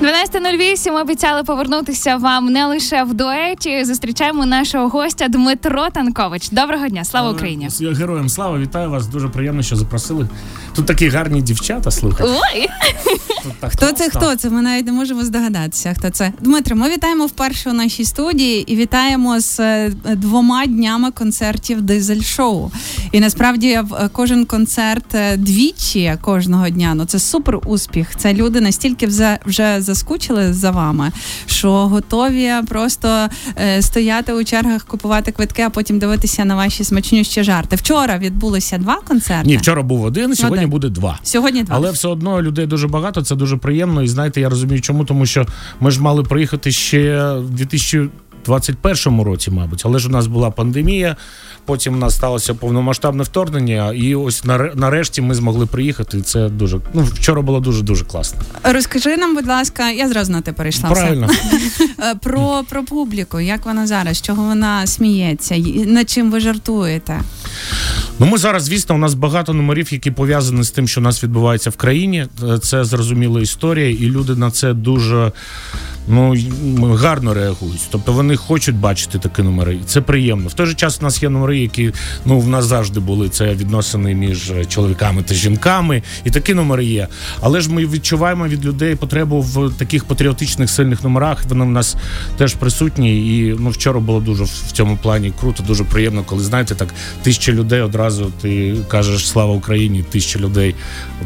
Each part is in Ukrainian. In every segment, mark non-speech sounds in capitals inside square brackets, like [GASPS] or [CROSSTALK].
12.08 обіцяли повернутися вам не лише в дуеті. Зустрічаємо нашого гостя Дмитро Танкович. Доброго дня, слава Україні! Героям слава, вітаю вас. Дуже приємно, що запросили. Тут такі гарні дівчата. слухайте. Ой! Хто це? Хто це? Ми навіть не можемо здогадатися. Хто це? Дмитро, ми вітаємо вперше у нашій студії і вітаємо з е, двома днями концертів дизель шоу. І насправді е, кожен концерт е, двічі кожного дня. Ну це супер успіх. Це люди настільки вже вже заскучили за вами, що готові просто стояти у чергах, купувати квитки, а потім дивитися на ваші смачнющі жарти. Вчора відбулося два концерти. Ні, вчора був один, сьогодні один. буде два. Сьогодні два. Але все одно людей дуже багато це дуже приємно. І знаєте, я розумію, чому тому, що ми ж мали приїхати ще в 2021 році, мабуть, але ж у нас була пандемія. Потім у нас сталося повномасштабне вторгнення, і ось нарешті ми змогли приїхати. Це дуже ну вчора було дуже дуже класно. Розкажи нам, будь ласка, я зразу на те перейшла. Правильно [LAUGHS] е, про про публіку. Як вона зараз? Чого вона сміється? Над чим ви жартуєте? Ну, ми зараз, звісно, у нас багато номерів, які пов'язані з тим, що у нас відбувається в країні. Е, це зрозуміла історія, і люди на це дуже ну гарно реагують. Тобто вони хочуть бачити такі номери. І Це приємно. В той же час у нас є номери, які ну в нас завжди були це відносини між чоловіками та жінками, і такі номери є. Але ж ми відчуваємо від людей потребу в таких патріотичних сильних номерах. Вони в нас теж присутні. І ну вчора було дуже в цьому плані круто, дуже приємно, коли знаєте, так тисяча людей одразу ти кажеш слава Україні, тисяча людей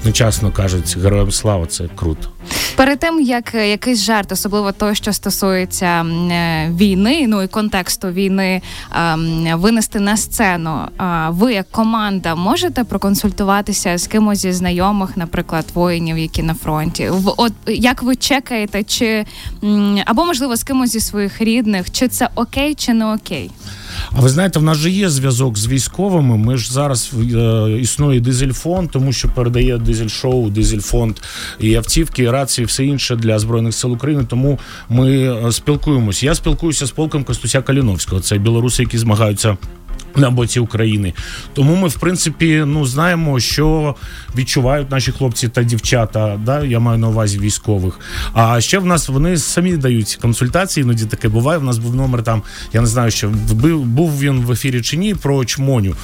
одночасно кажуть героям слава. Це круто. Перед тим як якийсь жарт, особливо того, що стосується е, війни, ну і контексту війни, ем, винести на сцену. Ви як команда можете проконсультуватися з кимось зі знайомих, наприклад, воїнів, які на фронті? От як ви чекаєте, чи або можливо з кимось зі своїх рідних, чи це окей, чи не окей? А ви знаєте, в нас же є зв'язок з військовими. Ми ж зараз е, існує дизель-фонд, тому що передає дизель-шоу, дизель-фонд і автівки, і рації, все інше для збройних сил України. Тому ми спілкуємось. спілкуємося. Я спілкуюся з полком Костуся Каліновського. Це білоруси, які змагаються на боці України, тому ми, в принципі, ну знаємо, що відчувають наші хлопці та дівчата. Да, я маю на увазі військових. А ще в нас вони самі дають консультації. Іноді таке буває. У нас був номер там. Я не знаю, що був він в ефірі чи ні про чмоню.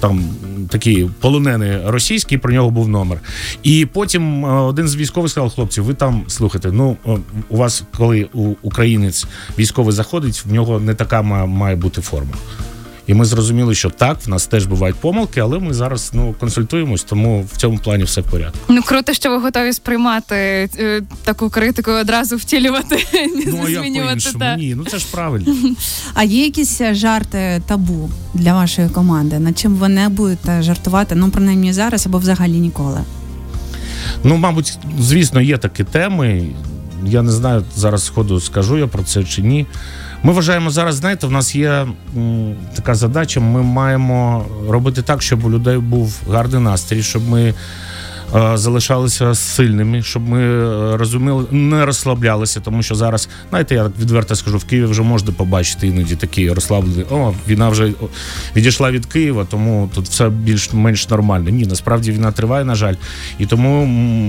Там такий полонений російський. Про нього був номер. І потім е, один з військових сказав: хлопці, ви там слухайте. Ну у вас, коли українець військовий заходить, в нього не така має бути форма. І ми зрозуміли, що так, в нас теж бувають помилки, але ми зараз ну консультуємось, тому в цьому плані все в порядку. Ну круто, що ви готові сприймати е, таку критику одразу втілювати, [LAUGHS] ну, а змінювати. Та. Ні, ну це ж правильно. [LAUGHS] А є якісь е, жарти табу для вашої команди? Над чим ви не будете жартувати? Ну принаймні зараз або взагалі ніколи? Ну, мабуть, звісно, є такі теми. Я не знаю зараз сходу скажу я про це чи ні. Ми вважаємо зараз, знаєте, в нас є така задача. Ми маємо робити так, щоб у людей був гарний настрій, щоб ми залишалися сильними, щоб ми е, розуміли, не розслаблялися, тому що зараз, знаєте, я відверто скажу, в Києві вже можна побачити іноді такі розслаблені. О, війна вже відійшла від Києва, тому тут все більш-менш нормально. Ні, насправді війна триває, на жаль. І тому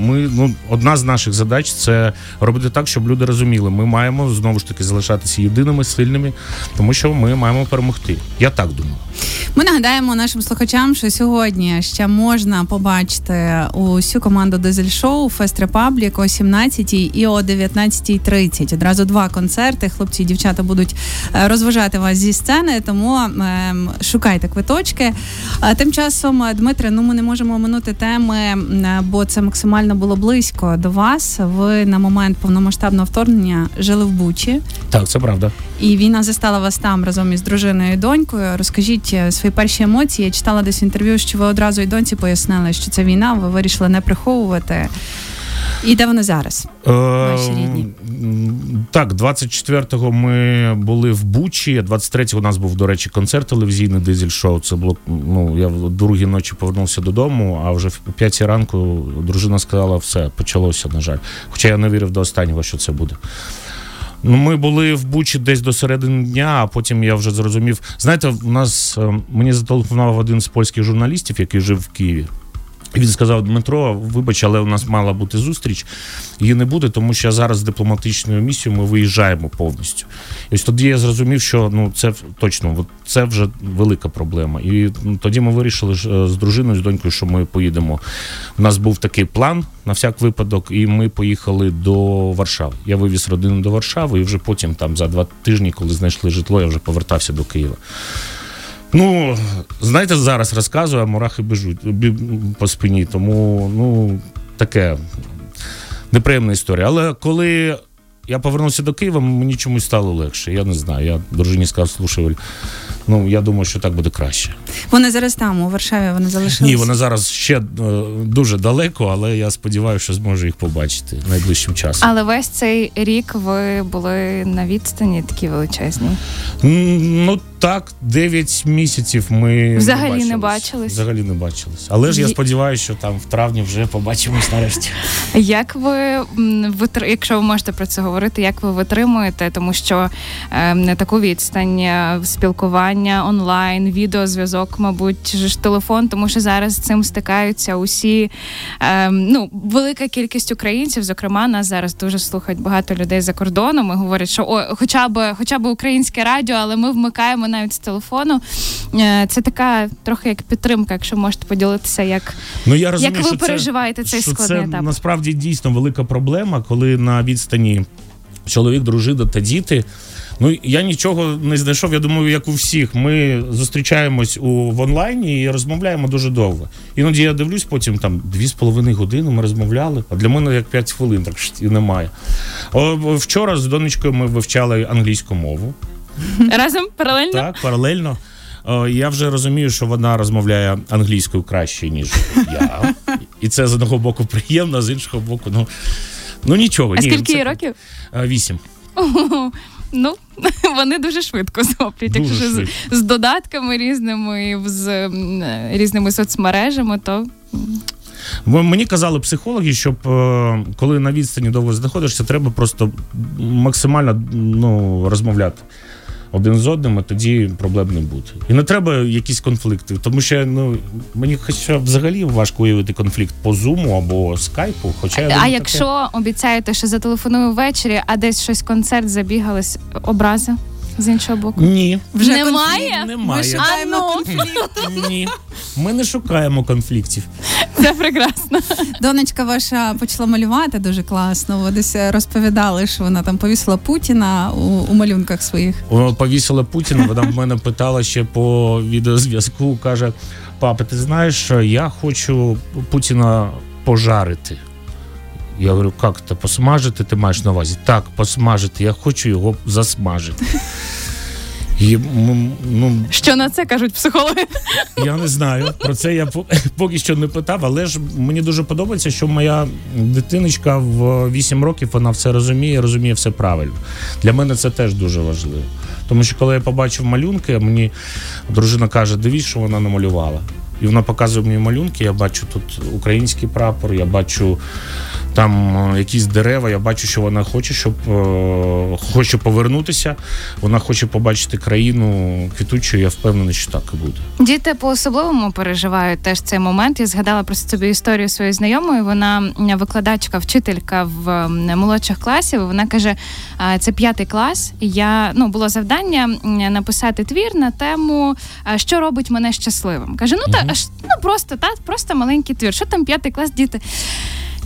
ми ну одна з наших задач це робити так, щоб люди розуміли. Ми маємо знову ж таки залишатися єдиними, сильними, тому що ми маємо перемогти. Я так думаю. Ми нагадаємо нашим слухачам, що сьогодні ще можна побачити усю команду Дизель Шоу Fest Republic о 17 і о 19.30. Одразу два концерти. Хлопці і дівчата будуть е, розважати вас зі сцени, тому ем, шукайте квиточки. Тим часом, е, Дмитре, ну ми не можемо минути теми, бо це максимально було близько до вас. Ви на момент повномасштабного вторгнення жили в Бучі. Так, це правда. І війна застала вас там разом із дружиною і донькою. Розкажіть свої перші емоції. Я читала десь інтерв'ю, що ви одразу і доньці пояснили, що це війна. Ви вирішили не приховувати. І де вони зараз? Е, ваші рідні? Так, 24-го ми були в Бучі. 23-го у нас був, до речі, концерт телевізійний дизель шоу. Це було ну я в другій ночі повернувся додому. А вже в п'ятій ранку дружина сказала, все почалося. На жаль, хоча я не вірив до останнього, що це буде. Ну, ми були в Бучі десь до середини дня, а потім я вже зрозумів. Знаєте, у нас е, мені зателефонував один з польських журналістів, який жив в Києві. Він сказав: Дмитро, вибач, але у нас мала бути зустріч. Її не буде, тому що зараз з дипломатичною місією ми виїжджаємо повністю. І ось тоді я зрозумів, що ну це точно це вже велика проблема. І ну, тоді ми вирішили е, з дружиною, з донькою, що ми поїдемо. У нас був такий план на всяк випадок, і ми поїхали до Варшави. Я вивіз родину до Варшави, і вже потім, там за два тижні, коли знайшли житло, я вже повертався до Києва. Ну, знаєте, зараз розказую, а мурахи біжуть по спині, тому ну, таке неприємна історія. Але коли я повернувся до Києва, мені чомусь стало легше. Я не знаю. Я дружині сказав, слушай, ну я думаю, що так буде краще. Вони зараз там, у Варшаві, вони залишилися? Ні, вони зараз ще е, дуже далеко, але я сподіваюся, що зможу їх побачити найближчим часом. Але весь цей рік ви були на відстані такі величезні. Ну так, 9 місяців ми взагалі не, не бачились. Взагалі не бачились. Але ж я сподіваюся, що там в травні вже побачимось нарешті. Як ви якщо ви можете про це говорити, як ви витримуєте, тому що е, таку відстань е, спілкування онлайн, відеозв'язок, мабуть, ж телефон, тому що зараз з цим стикаються усі е, ну велика кількість українців. Зокрема, нас зараз дуже слухають багато людей за кордоном. і Говорять, що о, хоча б хоча б українське радіо, але ми вмикаємо навіть з телефону. Е, це така трохи як підтримка, якщо можете поділитися, як ну я розумію, як ви що переживаєте це, цей що складний це етап? Насправді дійсно велика проблема, коли на відстані чоловік, дружина та діти. Ну я нічого не знайшов. Я думаю, як у всіх. Ми зустрічаємось у в онлайні і розмовляємо дуже довго. Іноді я дивлюсь, потім там дві з половиною години ми розмовляли. А для мене як п'ять хвилин, так і немає. О, Вчора з донечкою ми вивчали англійську мову. [LAUGHS] Разом паралельно? Так, паралельно. Я вже розумію, що вона розмовляє англійською краще, ніж я. І це з одного боку приємно, а з іншого боку, ну ну нічого. А ні, скільки це... років? Вісім. [LAUGHS] Ну, [LAUGHS] вони дуже швидко захоплюють. Якщо з, з додатками різними, з різними соцмережами, то. Мені казали психологи, щоб е, коли на відстані довго знаходишся, треба просто максимально ну, розмовляти один з одним, а тоді проблем не буде. І не треба якісь конфлікти, тому що ну мені хоча взагалі важко уявити конфлікт по зуму або скайпу. Хоча я а якщо таке... обіцяєте, що зателефоную ввечері, а десь щось концерт забігались, образи? З іншого боку, ні, вже немає. Немає. Ми шукаємо ну. конфлікт. Ні, ми не шукаємо конфліктів. Це прекрасно. Донечка ваша почала малювати дуже класно. Ви десь розповідали, що вона там повісила Путіна у, у малюнках своїх. Вона Повісила Путіна. Вона в мене питала ще по відеозв'язку. каже: папа, ти знаєш, я хочу Путіна пожарити. Я говорю, як це посмажити ти маєш на увазі? Так, посмажити, я хочу його засмажити. І, ну, Що на це кажуть психологи? Я не знаю. Про це я [LAUGHS] поки що не питав, але ж мені дуже подобається, що моя дитиночка в 8 років вона все розуміє, розуміє все правильно. Для мене це теж дуже важливо. Тому що коли я побачив малюнки, мені дружина каже, дивись, що вона намалювала. І вона показує мені малюнки. Я бачу тут український прапор, я бачу там е, якісь дерева. Я бачу, що вона хоче, щоб е, хоче повернутися. Вона хоче побачити країну квітучу. Я впевнений, що так і буде. Діти по особливому переживають теж цей момент. Я згадала просто собі історію своєї знайомої. Вона викладачка, вчителька в молодших класів. Вона каже: це п'ятий клас. Я ну було завдання написати твір на тему, що робить мене щасливим. Каже: ну та ну просто та просто маленький твір. Що там п'ятий клас, діти?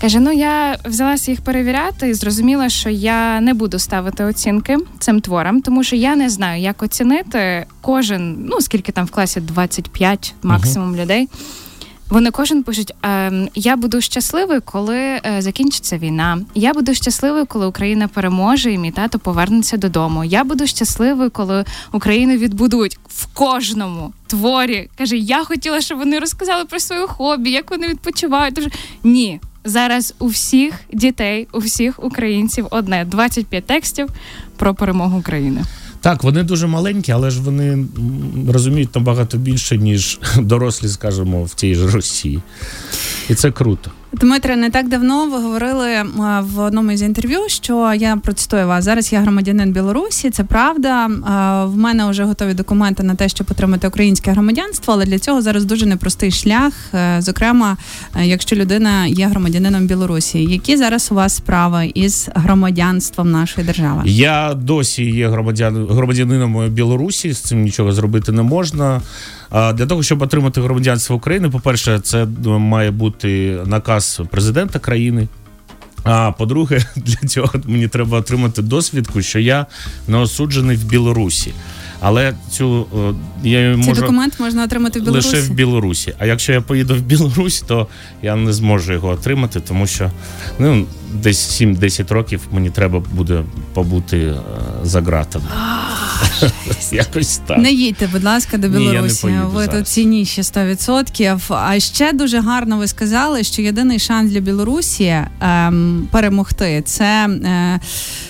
Каже: ну я взялася їх перевіряти і зрозуміла, що я не буду ставити оцінки цим творам, тому що я не знаю, як оцінити кожен, ну скільки там в класі 25 максимум uh-huh. людей. Вони кожен пишуть: ем, я буду щасливий, коли е, закінчиться війна. Я буду щасливий, коли Україна переможе і мій тато повернеться додому. Я буду щасливий, коли Україну відбудують в кожному творі. Каже, я хотіла, щоб вони розказали про своє хобі, як вони відпочивають. Ні, зараз у всіх дітей, у всіх українців одне 25 текстів про перемогу України. Так, вони дуже маленькі, але ж вони розуміють набагато більше, ніж [LAUGHS] дорослі, скажімо, в тій ж Росії. І це круто. Дмитре, не так давно ви говорили е, в одному із інтерв'ю, що я процитую вас. Зараз я громадянин Білорусі. Це правда. Е, в мене вже готові документи на те, щоб отримати українське громадянство, але для цього зараз дуже непростий шлях. Е, зокрема, якщо людина є громадянином Білорусі, які зараз у вас справи із громадянством нашої держави? Я досі є громадян громадянином Білорусі. З цим нічого зробити не можна. Для того щоб отримати громадянство України, по перше, це має бути наказ президента країни. А по-друге, [LAUGHS] для цього мені треба отримати досвідку, що я не осуджений в Білорусі. Але цю я можу Цей документ можна отримати в Білорусі? лише в Білорусі. А якщо я поїду в Білорусь, то я не зможу його отримати, тому що ну десь 7-10 років мені треба буде побути за ґратами. [LAUGHS] Якось так. Не їдьте, будь ласка, до Білорусі. Ні, ви зараз. тут цінніші 100%. А ще дуже гарно ви сказали, що єдиний шанс для Білорусі ем, перемогти це. Е,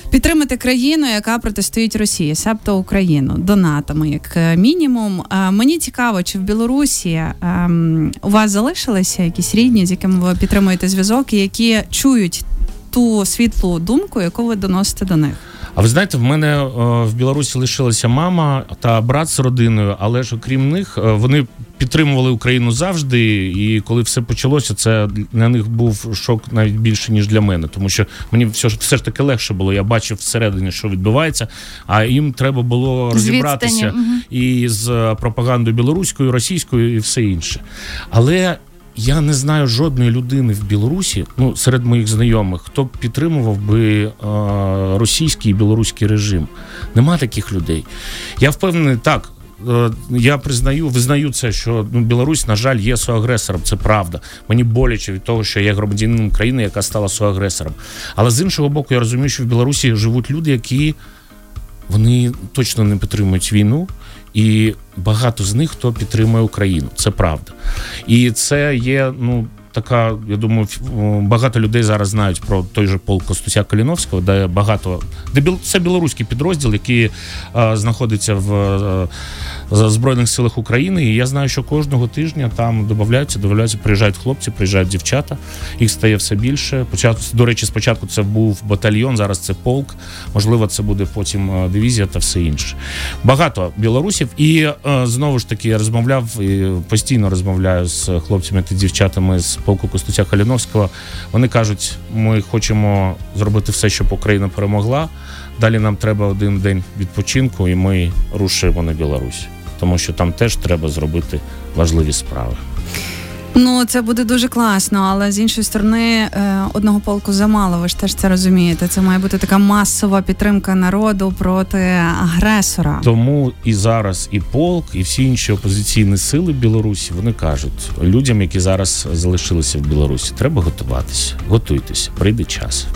Підтримати країну, яка протистоїть Росії, себто Україну, донатами, як е, мінімум. Е, мені цікаво, чи в Білорусі ем, у вас залишилися якісь рідні, з якими ви підтримуєте зв'язок, і які чують ту світлу думку, яку ви доносите до них. А ви знаєте, в мене е, в Білорусі лишилася мама та брат з родиною, але ж окрім них е, вони підтримували Україну завжди. І коли все почалося, це на них був шок навіть більше ніж для мене, тому що мені все ж все ж таки легше було. Я бачив всередині, що відбувається, а їм треба було розібратися і з пропагандою білоруською, російською і все інше. Але я не знаю жодної людини в Білорусі, ну серед моїх знайомих, хто б підтримував би е, російський і білоруський режим. Нема таких людей. Я впевнений, так. Е, я признаю, визнаю це, що ну Білорусь, на жаль, є соагресором. Це правда. Мені боляче від того, що я громадянином країни, яка стала соагресором. Але з іншого боку, я розумію, що в Білорусі живуть люди, які вони точно не підтримують війну, і багато з них хто підтримує Україну. Це правда. І це є ну така. Я думаю, багато людей зараз знають про той же полк Костуся Каліновського, де багато де це білоруський підрозділ, який е, знаходиться в а, збройних силах України. І я знаю, що кожного тижня там додаються, додаються, приїжджають хлопці, приїжджають дівчата. Їх стає все більше. Початку до речі, спочатку це був батальйон, зараз це полк. Можливо, це буде потім дивізія та все інше. Багато білорусів, і знову ж таки я розмовляв і постійно розмовляю з хлопцями та дівчатами з полку Костуця Каліновського. Вони кажуть, ми хочемо зробити все, щоб Україна перемогла. Далі нам треба один день відпочинку, і ми рушимо на Білорусь, тому що там теж треба зробити важливі справи. Ну це буде дуже класно, але з іншої сторони, е, одного полку замало. Ви ж теж це розумієте. Це має бути така масова підтримка народу проти агресора. Тому і зараз і полк, і всі інші опозиційні сили Білорусі вони кажуть людям, які зараз залишилися в Білорусі, треба готуватися, готуйтеся, прийде час.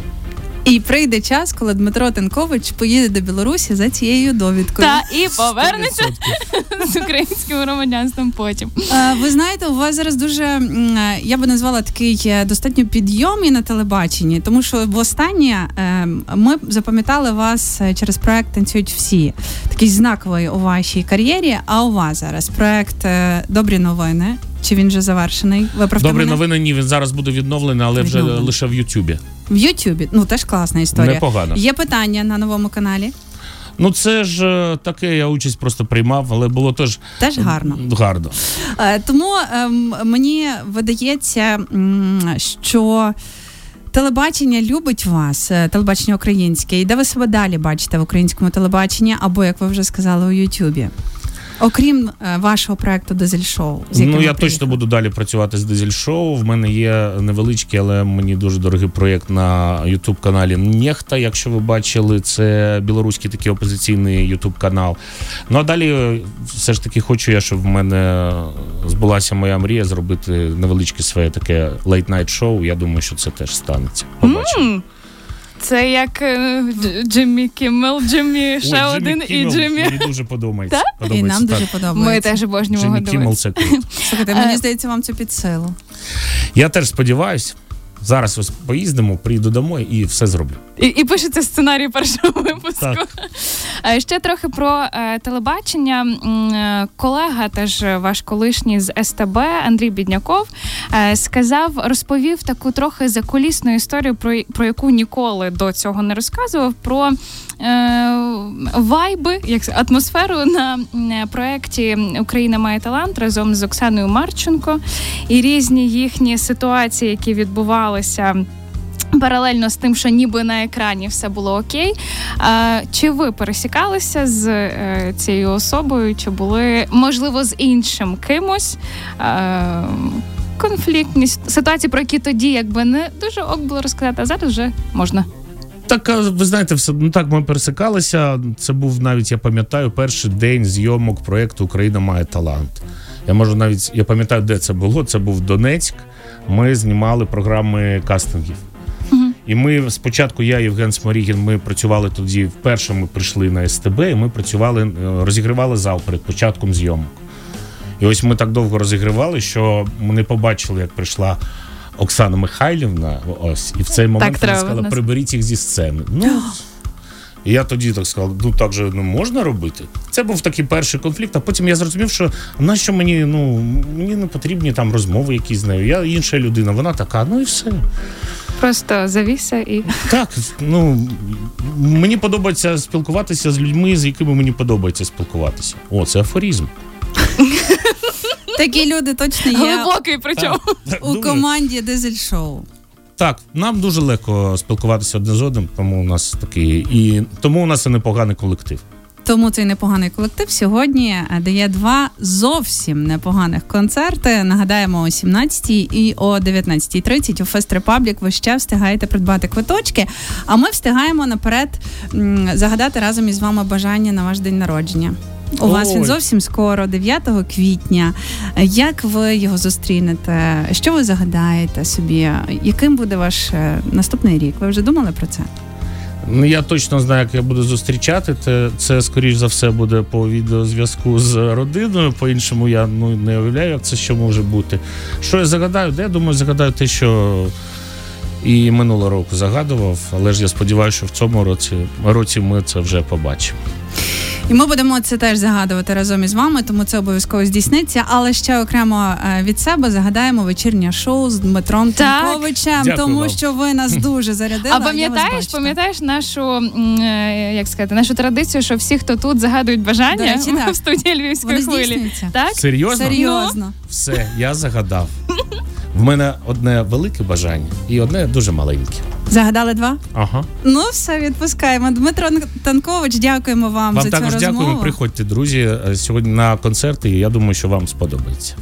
І прийде час, коли Дмитро Тенкович поїде до Білорусі за цією довідкою. Та і повернеться з українським громадянством. Потім ви знаєте, у вас зараз дуже я би назвала такий е, достатньо підйомі на телебаченні, тому що востаннє е, ми запам'ятали вас е, через проект танцюють всі такий знаковий у вашій кар'єрі. А у вас зараз проект Добрі новини. Чи він вже завершений? Виправте Добрі мене? новини. Ні, він зараз буде відновлений, але вже лише в Ютубі. В Ютубі. Ну теж класна історія. Непогано. Є питання на новому каналі. Ну, це ж е, таке, я участь просто приймав, але було теж теж гарно. гарно. Е, тому ем, мені видається, що телебачення любить вас, е, телебачення українське, і де ви себе далі бачите в українському телебаченні, або як ви вже сказали у Ютубі. Окрім е, вашого проекту Дизель Шоу, з ну я точно буду далі працювати з Дизель Шоу. В мене є невеличкий, але мені дуже дорогий проєкт на Ютуб каналі Нехта. Якщо ви бачили, це білоруський такий опозиційний Ютуб канал. Ну а далі е, все ж таки хочу я, щоб в мене збулася моя мрія зробити невеличке своє таке late-night шоу. Я думаю, що це теж станеться. Побачимо. Mm. Це як е, Джиммі Кіммел, Джиммі ще Ой, один Кіммел, і Джиммі. Мені дуже подобається. Так? подобається. І нам дуже подобається. Ми теж обожнюємо Джиммі Кіммел це Слухайте, мені е. здається, вам це під силу. Я теж сподіваюся. Зараз ось поїздимо, приїду домой і все зроблю. І і пишеться сценарій першого випуску. Так. Е, ще трохи про е, телебачення. Е, колега, теж ваш колишній з СТБ Андрій Бідняков, е, сказав, розповів таку трохи закулісну історію, про про яку ніколи до цього не розказував. Про е, вайби, як атмосферу на проєкті Україна має талант разом з Оксаною Марченко і різні їхні ситуації, які відбувалися. Паралельно з тим, що ніби на екрані все було окей. Чи ви пересікалися з е, цією особою? Чи були можливо з іншим кимось? Конфліктні ситуації, про які тоді якби не дуже ок було розказати, а зараз вже можна. Так, ви знаєте, все ну так ми пересикалися. Це був навіть, я пам'ятаю, перший день зйомок проєкту Україна має талант. Я можу навіть я пам'ятаю, де це було. Це був Донецьк. Ми знімали програми кастингів. І ми спочатку, я Євген Сморігін, ми працювали тоді. Вперше ми прийшли на СТБ, і ми працювали, е, розігрівали зал перед початком зйомок. І ось ми так довго розігрівали, що ми не побачили, як прийшла Оксана Михайлівна. Ось, і в цей момент так, вона сказала: приберіть їх зі сцени. Ну, [GASPS] і я тоді так сказав, ну так же ну, можна робити. Це був такий перший конфлікт, а потім я зрозумів, що нащо мені ну, мені не потрібні там розмови якісь з нею. Я інша людина, вона така, ну і все. Просто завіса і так. Ну мені подобається спілкуватися з людьми, з якими мені подобається спілкуватися. О, це афоризм. Такі люди точно є глибокий. Причому у команді Дизель Шоу. Так, нам дуже легко спілкуватися одне з одним, тому у нас такий і тому у нас і непоганий колектив. Тому цей непоганий колектив сьогодні дає два зовсім непоганих концерти. Нагадаємо, о 17-й і о 19.30 у Fest Republic ви ще встигаєте придбати квиточки. А ми встигаємо наперед загадати разом із вами бажання на ваш день народження. У Ой. вас він зовсім скоро, 9 квітня. Як ви його зустрінете? Що ви загадаєте собі? Яким буде ваш е, наступний рік? Ви вже думали про це? Ну, я точно знаю, як я буду зустрічати. Це, це скоріш за все, буде по відеозв'язку з родиною. По-іншому я ну, не уявляю, як це що може бути. Що я загадаю? Де я думаю, загадаю те, що і минулого року загадував, але ж я сподіваюся, що в цьому році році ми це вже побачимо. І ми будемо це теж загадувати разом із вами, тому це обов'язково здійсниться. Але ще окремо е, від себе загадаємо вечірнє шоу з Дмитром Танковичем, тому вам. що ви нас дуже зарядили. А пам'ятаєш, пам'ятаєш нашу е, як сказати, нашу традицію, що всі, хто тут загадують бажання речі, [LAUGHS] в студії Львівської хвилі. Так? Серйозно? Серйозно. Все, я загадав. В мене одне велике бажання і одне дуже маленьке. Загадали два? Ага. Ну, все відпускаємо. Дмитро Танкович, дякуємо вам, вам за цю розмову. Вам також дякуємо. Приходьте, друзі, е, сьогодні на концерти. і Я думаю, що вам сподобається.